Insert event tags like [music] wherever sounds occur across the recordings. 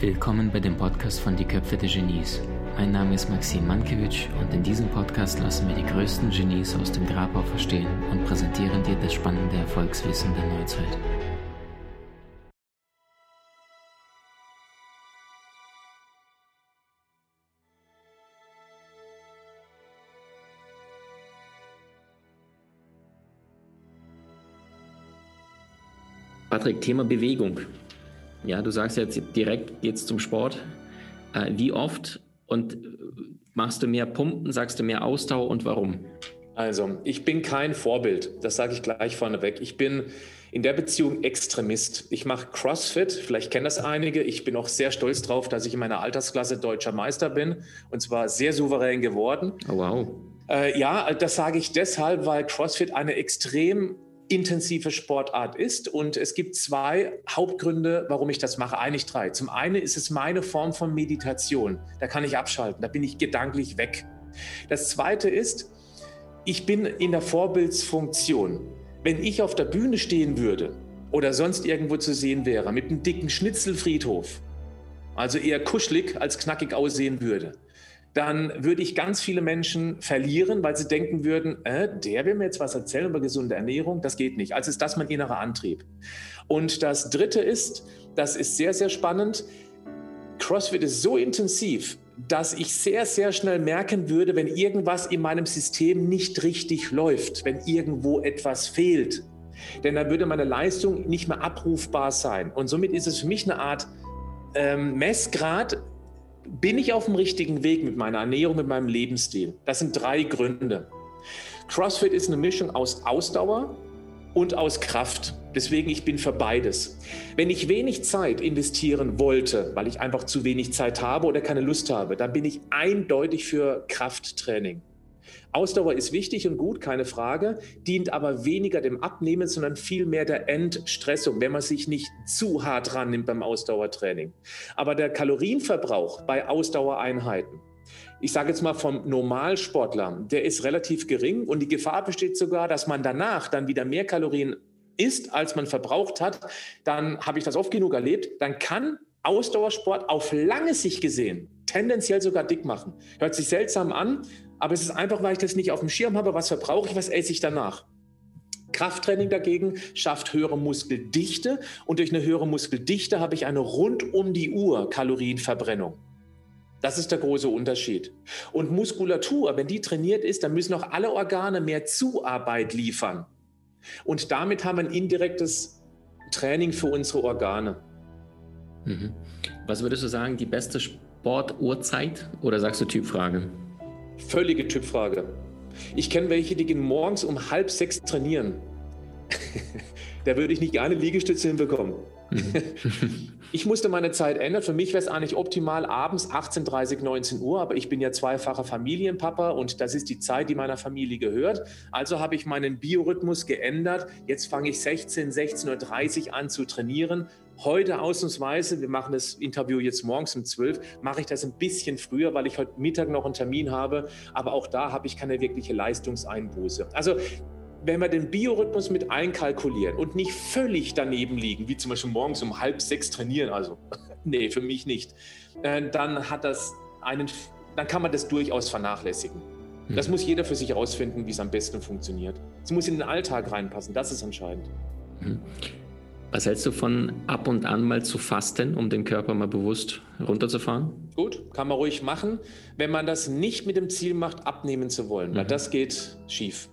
Willkommen bei dem Podcast von Die Köpfe der Genies. Mein Name ist Maxim Mankewitsch und in diesem Podcast lassen wir die größten Genies aus dem Grabau verstehen und präsentieren dir das spannende Erfolgswissen der Neuzeit. Patrick, Thema Bewegung. Ja, du sagst jetzt direkt geht's zum Sport. Äh, wie oft und machst du mehr Pumpen, sagst du mehr Ausdauer und warum? Also, ich bin kein Vorbild, das sage ich gleich vorneweg. Ich bin in der Beziehung Extremist. Ich mache CrossFit, vielleicht kennen das einige. Ich bin auch sehr stolz drauf, dass ich in meiner Altersklasse deutscher Meister bin und zwar sehr souverän geworden. Oh, wow. Äh, ja, das sage ich deshalb, weil CrossFit eine extrem intensive Sportart ist. Und es gibt zwei Hauptgründe, warum ich das mache. Eigentlich drei. Zum einen ist es meine Form von Meditation. Da kann ich abschalten, da bin ich gedanklich weg. Das zweite ist, ich bin in der Vorbildsfunktion. Wenn ich auf der Bühne stehen würde oder sonst irgendwo zu sehen wäre, mit einem dicken Schnitzelfriedhof, also eher kuschelig als knackig aussehen würde, dann würde ich ganz viele Menschen verlieren, weil sie denken würden, äh, der will mir jetzt was erzählen über gesunde Ernährung, das geht nicht. Also ist das mein innerer Antrieb. Und das Dritte ist, das ist sehr, sehr spannend, CrossFit ist so intensiv, dass ich sehr, sehr schnell merken würde, wenn irgendwas in meinem System nicht richtig läuft, wenn irgendwo etwas fehlt. Denn dann würde meine Leistung nicht mehr abrufbar sein. Und somit ist es für mich eine Art ähm, Messgrad, bin ich auf dem richtigen Weg mit meiner Ernährung, mit meinem Lebensstil? Das sind drei Gründe. CrossFit ist eine Mischung aus Ausdauer und aus Kraft. Deswegen, ich bin für beides. Wenn ich wenig Zeit investieren wollte, weil ich einfach zu wenig Zeit habe oder keine Lust habe, dann bin ich eindeutig für Krafttraining. Ausdauer ist wichtig und gut, keine Frage, dient aber weniger dem Abnehmen, sondern vielmehr der Entstressung, wenn man sich nicht zu hart rannimmt beim Ausdauertraining. Aber der Kalorienverbrauch bei Ausdauereinheiten, ich sage jetzt mal vom Normalsportler, der ist relativ gering und die Gefahr besteht sogar, dass man danach dann wieder mehr Kalorien isst, als man verbraucht hat. Dann habe ich das oft genug erlebt. Dann kann Ausdauersport auf lange Sicht gesehen tendenziell sogar dick machen. Hört sich seltsam an, aber es ist einfach, weil ich das nicht auf dem Schirm habe, was verbrauche ich, was esse ich danach. Krafttraining dagegen schafft höhere Muskeldichte und durch eine höhere Muskeldichte habe ich eine rund um die Uhr Kalorienverbrennung. Das ist der große Unterschied. Und Muskulatur, wenn die trainiert ist, dann müssen auch alle Organe mehr Zuarbeit liefern. Und damit haben wir ein indirektes Training für unsere Organe. Mhm. Was würdest du sagen, die beste Sportuhrzeit oder sagst du Typfrage? Völlige Typfrage. Ich kenne welche, die gehen morgens um halb sechs trainieren. [laughs] da würde ich nicht eine Liegestütze hinbekommen. [laughs] Ich musste meine Zeit ändern. Für mich wäre es eigentlich optimal abends 18.30, 19 Uhr, aber ich bin ja zweifacher Familienpapa und das ist die Zeit, die meiner Familie gehört. Also habe ich meinen Biorhythmus geändert. Jetzt fange ich 16, 16.30 Uhr an zu trainieren. Heute ausnahmsweise, wir machen das Interview jetzt morgens um 12, mache ich das ein bisschen früher, weil ich heute Mittag noch einen Termin habe. Aber auch da habe ich keine wirkliche Leistungseinbuße. Also wenn wir den Biorhythmus mit einkalkulieren und nicht völlig daneben liegen, wie zum Beispiel morgens um halb sechs trainieren, also [laughs] nee, für mich nicht, äh, dann hat das einen, dann kann man das durchaus vernachlässigen. Das mhm. muss jeder für sich herausfinden, wie es am besten funktioniert. Es muss in den Alltag reinpassen, das ist entscheidend. Was hältst du von ab und an mal zu fasten, um den Körper mal bewusst runterzufahren? Gut, kann man ruhig machen, wenn man das nicht mit dem Ziel macht, abnehmen zu wollen, weil mhm. das geht schief.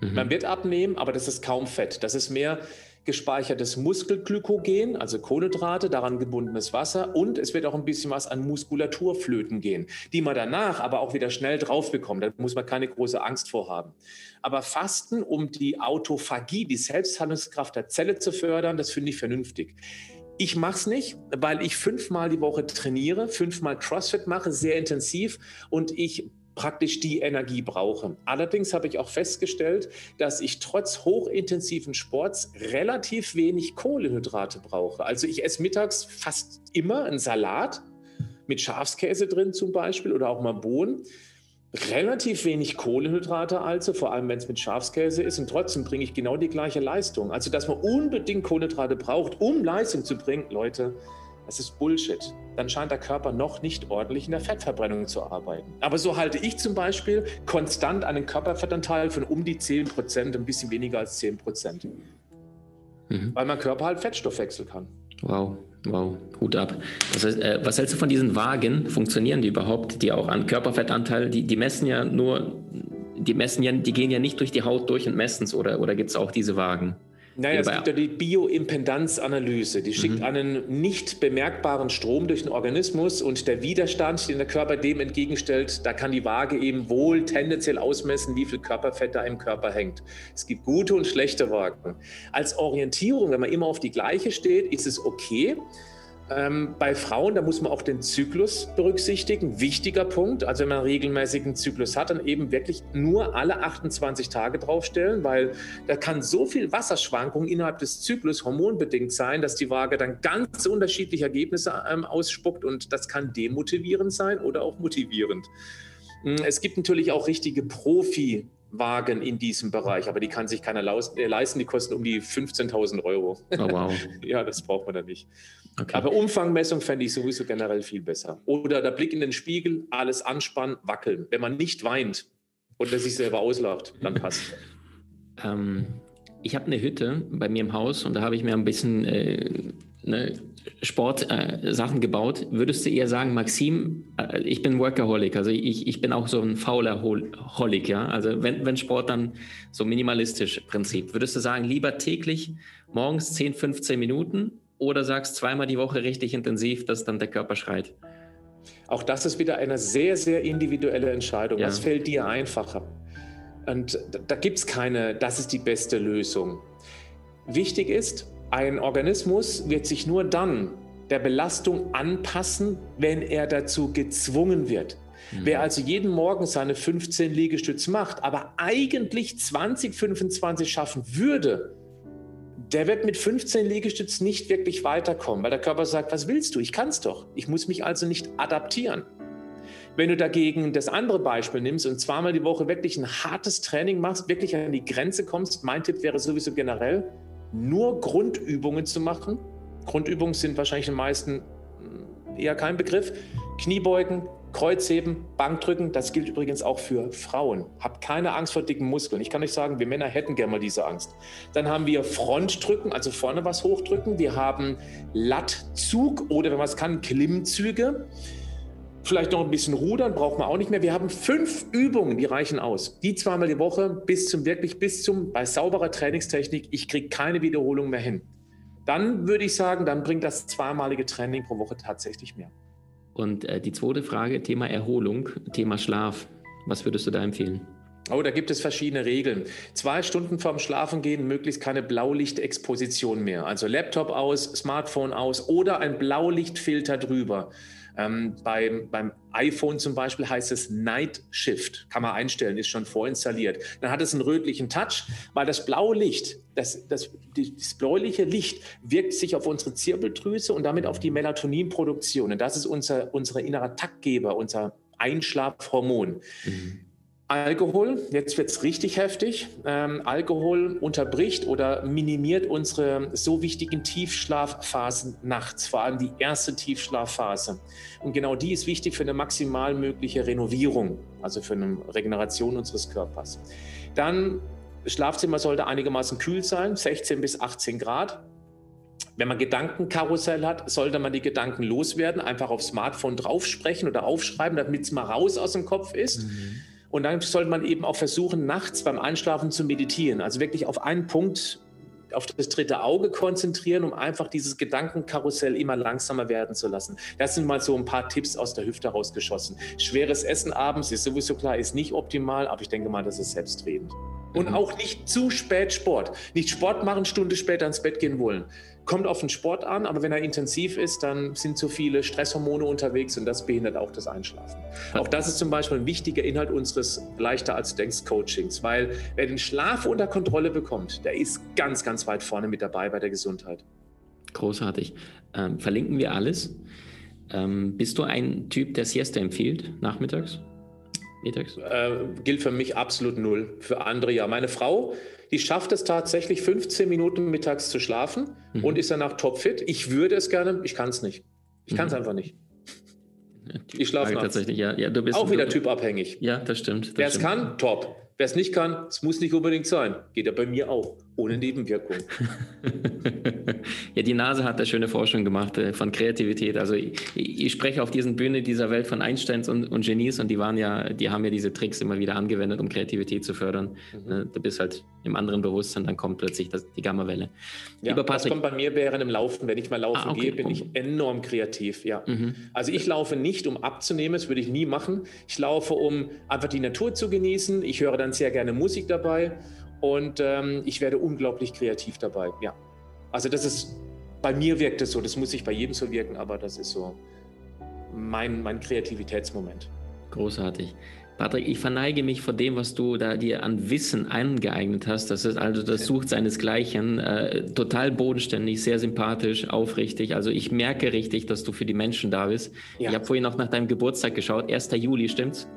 Mhm. Man wird abnehmen, aber das ist kaum Fett. Das ist mehr gespeichertes Muskelglykogen, also Kohlenhydrate, daran gebundenes Wasser und es wird auch ein bisschen was an Muskulaturflöten gehen, die man danach aber auch wieder schnell drauf bekommt. Da muss man keine große Angst vor haben. Aber Fasten, um die Autophagie, die Selbstheilungskraft der Zelle zu fördern, das finde ich vernünftig. Ich mache es nicht, weil ich fünfmal die Woche trainiere, fünfmal CrossFit mache, sehr intensiv und ich praktisch die Energie brauche. Allerdings habe ich auch festgestellt, dass ich trotz hochintensiven Sports relativ wenig Kohlenhydrate brauche. Also ich esse mittags fast immer einen Salat mit Schafskäse drin zum Beispiel oder auch mal Bohnen. Relativ wenig Kohlenhydrate also, vor allem wenn es mit Schafskäse ist und trotzdem bringe ich genau die gleiche Leistung. Also dass man unbedingt Kohlenhydrate braucht, um Leistung zu bringen, Leute, das ist Bullshit. Dann scheint der Körper noch nicht ordentlich in der Fettverbrennung zu arbeiten. Aber so halte ich zum Beispiel konstant einen Körperfettanteil von um die 10 Prozent, ein bisschen weniger als 10 Prozent. Mhm. Weil mein Körper halt Fettstoff wechseln kann. Wow, wow, Hut ab. Das heißt, äh, was hältst du von diesen Wagen? Funktionieren die überhaupt? Die auch an Körperfettanteil, die, die messen ja nur, die messen ja, die gehen ja nicht durch die Haut durch und messen es, oder, oder gibt es auch diese Wagen? Naja, es gibt ja die Bioimpedanzanalyse. Die schickt mhm. einen nicht bemerkbaren Strom durch den Organismus und der Widerstand, den der Körper dem entgegenstellt, da kann die Waage eben wohl tendenziell ausmessen, wie viel Körperfett da im Körper hängt. Es gibt gute und schlechte Wagen. Als Orientierung, wenn man immer auf die gleiche steht, ist es okay. Ähm, bei Frauen, da muss man auch den Zyklus berücksichtigen. Wichtiger Punkt. Also wenn man einen regelmäßigen Zyklus hat, dann eben wirklich nur alle 28 Tage draufstellen, weil da kann so viel Wasserschwankung innerhalb des Zyklus hormonbedingt sein, dass die Waage dann ganz unterschiedliche Ergebnisse ähm, ausspuckt und das kann demotivierend sein oder auch motivierend. Hm, es gibt natürlich auch richtige Profi- Wagen in diesem Bereich, aber die kann sich keiner äh, leisten, die kosten um die 15.000 Euro. Oh, wow. [laughs] ja, das braucht man dann nicht. Okay. Aber Umfangmessung fände ich sowieso generell viel besser. Oder der Blick in den Spiegel, alles anspannen, wackeln. Wenn man nicht weint und sich selber auslacht, dann passt. [laughs] ähm, ich habe eine Hütte bei mir im Haus und da habe ich mir ein bisschen äh, ne, Sportsachen äh, gebaut. Würdest du eher sagen, Maxim, äh, ich bin Workaholic, also ich, ich bin auch so ein fauler Holic, ja. Also wenn, wenn Sport dann so minimalistisch Prinzip. Würdest du sagen, lieber täglich morgens 10, 15 Minuten oder sagst zweimal die Woche richtig intensiv, dass dann der Körper schreit? Auch das ist wieder eine sehr, sehr individuelle Entscheidung. Ja. Was fällt dir einfacher? Und da, da gibt es keine, das ist die beste Lösung. Wichtig ist, ein Organismus wird sich nur dann der Belastung anpassen, wenn er dazu gezwungen wird. Mhm. Wer also jeden Morgen seine 15 Liegestütze macht, aber eigentlich 20, 25 schaffen würde, der wird mit 15 Liegestützen nicht wirklich weiterkommen, weil der Körper sagt, was willst du? Ich kann es doch. Ich muss mich also nicht adaptieren. Wenn du dagegen das andere Beispiel nimmst und zweimal die Woche wirklich ein hartes Training machst, wirklich an die Grenze kommst, mein Tipp wäre sowieso generell, nur Grundübungen zu machen. Grundübungen sind wahrscheinlich den meisten hm, eher kein Begriff. Kniebeugen, Kreuzheben, Bankdrücken, das gilt übrigens auch für Frauen. Habt keine Angst vor dicken Muskeln. Ich kann euch sagen, wir Männer hätten gerne mal diese Angst. Dann haben wir Frontdrücken, also vorne was hochdrücken. Wir haben Lattzug oder wenn man es kann, Klimmzüge. Vielleicht noch ein bisschen rudern, braucht man auch nicht mehr. Wir haben fünf Übungen, die reichen aus. Die zweimal die Woche bis zum wirklich, bis zum, bei sauberer Trainingstechnik, ich kriege keine Wiederholung mehr hin. Dann würde ich sagen, dann bringt das zweimalige Training pro Woche tatsächlich mehr. Und äh, die zweite Frage, Thema Erholung, Thema Schlaf. Was würdest du da empfehlen? Oh, da gibt es verschiedene Regeln. Zwei Stunden vorm Schlafengehen möglichst keine Blaulichtexposition mehr. Also Laptop aus, Smartphone aus oder ein Blaulichtfilter drüber. Ähm, beim, beim iPhone zum Beispiel heißt es Night Shift. Kann man einstellen, ist schon vorinstalliert. Dann hat es einen rötlichen Touch, weil das blaue Licht, das, das, das bläuliche Licht wirkt sich auf unsere Zirbeldrüse und damit auf die Melatoninproduktion. Und das ist unser, unser innerer Taktgeber, unser Einschlafhormon. Mhm. Alkohol, jetzt wird es richtig heftig. Ähm, Alkohol unterbricht oder minimiert unsere so wichtigen Tiefschlafphasen nachts, vor allem die erste Tiefschlafphase. Und genau die ist wichtig für eine maximal mögliche Renovierung, also für eine Regeneration unseres Körpers. Dann, Schlafzimmer sollte einigermaßen kühl sein, 16 bis 18 Grad. Wenn man Gedankenkarussell hat, sollte man die Gedanken loswerden, einfach aufs Smartphone draufsprechen oder aufschreiben, damit es mal raus aus dem Kopf ist. Mhm und dann sollte man eben auch versuchen, nachts beim Einschlafen zu meditieren. Also wirklich auf einen Punkt, auf das dritte Auge konzentrieren, um einfach dieses Gedankenkarussell immer langsamer werden zu lassen. Das sind mal so ein paar Tipps aus der Hüfte rausgeschossen. Schweres Essen abends ist sowieso klar, ist nicht optimal, aber ich denke mal, das ist selbstredend. Und mhm. auch nicht zu spät Sport. Nicht Sport machen, Stunde später ins Bett gehen wollen. Kommt auf den Sport an, aber wenn er intensiv ist, dann sind zu viele Stresshormone unterwegs und das behindert auch das Einschlafen. Auch das ist zum Beispiel ein wichtiger Inhalt unseres leichter als denkst Coachings, weil wer den Schlaf unter Kontrolle bekommt, der ist ganz, ganz weit vorne mit dabei bei der Gesundheit. Großartig. Ähm, verlinken wir alles. Ähm, bist du ein Typ, der Siesta empfiehlt, nachmittags? Mittags? Äh, gilt für mich absolut null. Für andere ja. Meine Frau die schafft es tatsächlich 15 Minuten mittags zu schlafen mhm. und ist danach topfit. Ich würde es gerne, ich kann es nicht. Ich kann es mhm. einfach nicht. [laughs] Ich schlafe tatsächlich, ja. ja du bist auch wieder typabhängig. Ja, das stimmt. Wer es kann, top. Wer es nicht kann, es muss nicht unbedingt sein. Geht ja bei mir auch, ohne Nebenwirkung. [laughs] ja, die Nase hat da schöne Forschung gemacht äh, von Kreativität. Also ich, ich, spreche auf diesen Bühne dieser Welt von Einsteins und, und, Genies und die waren ja, die haben ja diese Tricks immer wieder angewendet, um Kreativität zu fördern. Mhm. Ne, du bist halt im anderen Bewusstsein, dann kommt plötzlich das, die Gammawelle. Ja, Lieber Patrick, das kommt bei mir während dem Laufen. Wenn ich mal laufen ah, okay. gehe, bin ich enorm kreativ. Ja. Mhm. Also ich laufe nicht, um abzunehmen, das würde ich nie machen. Ich laufe, um einfach die Natur zu genießen. Ich höre dann sehr gerne Musik dabei und ähm, ich werde unglaublich kreativ dabei. Ja. Also das ist, bei mir wirkt es so, das muss nicht bei jedem so wirken, aber das ist so mein, mein Kreativitätsmoment. Großartig. Patrick, ich verneige mich vor dem, was du da dir an Wissen eingeeignet hast. Das ist also, das sucht seinesgleichen. Äh, total bodenständig, sehr sympathisch, aufrichtig. Also ich merke richtig, dass du für die Menschen da bist. Ja. Ich habe vorhin noch nach deinem Geburtstag geschaut. 1. Juli, stimmt's?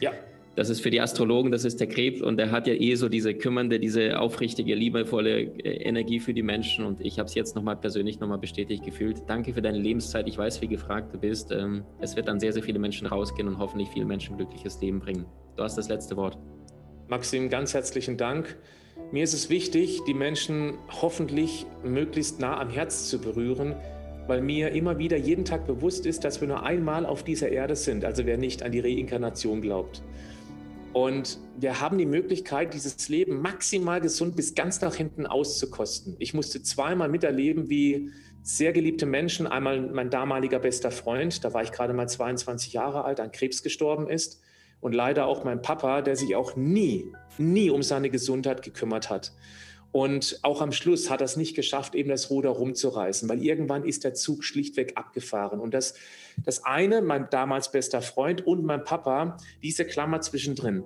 Ja. Das ist für die Astrologen, das ist der Krebs und er hat ja eh so diese kümmernde, diese aufrichtige, liebevolle äh, Energie für die Menschen und ich habe es jetzt nochmal persönlich nochmal bestätigt gefühlt. Danke für deine Lebenszeit. Ich weiß, wie gefragt du bist. Ähm, es wird dann sehr, sehr viele Menschen rausgehen und hoffentlich viele Menschen ein glückliches Leben bringen. Du hast das letzte Wort. Maxim, ganz herzlichen Dank. Mir ist es wichtig, die Menschen hoffentlich möglichst nah am Herz zu berühren, weil mir immer wieder jeden Tag bewusst ist, dass wir nur einmal auf dieser Erde sind, also wer nicht an die Reinkarnation glaubt. Und wir haben die Möglichkeit, dieses Leben maximal gesund bis ganz nach hinten auszukosten. Ich musste zweimal miterleben, wie sehr geliebte Menschen, einmal mein damaliger bester Freund, da war ich gerade mal 22 Jahre alt, an Krebs gestorben ist. Und leider auch mein Papa, der sich auch nie, nie um seine Gesundheit gekümmert hat. Und auch am Schluss hat er es nicht geschafft, eben das Ruder rumzureißen, weil irgendwann ist der Zug schlichtweg abgefahren. Und das, das eine, mein damals bester Freund und mein Papa, diese Klammer zwischendrin,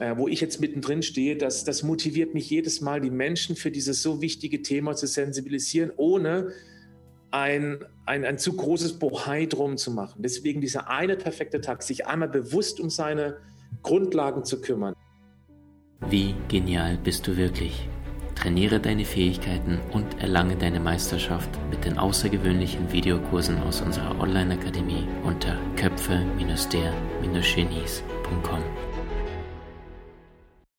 äh, wo ich jetzt mittendrin stehe, das, das motiviert mich jedes Mal, die Menschen für dieses so wichtige Thema zu sensibilisieren, ohne ein, ein, ein zu großes Bohai drum zu machen. Deswegen dieser eine perfekte Tag, sich einmal bewusst um seine Grundlagen zu kümmern. Wie genial bist du wirklich? Trainiere deine Fähigkeiten und erlange deine Meisterschaft mit den außergewöhnlichen Videokursen aus unserer Online-Akademie unter köpfe-der-genies.com.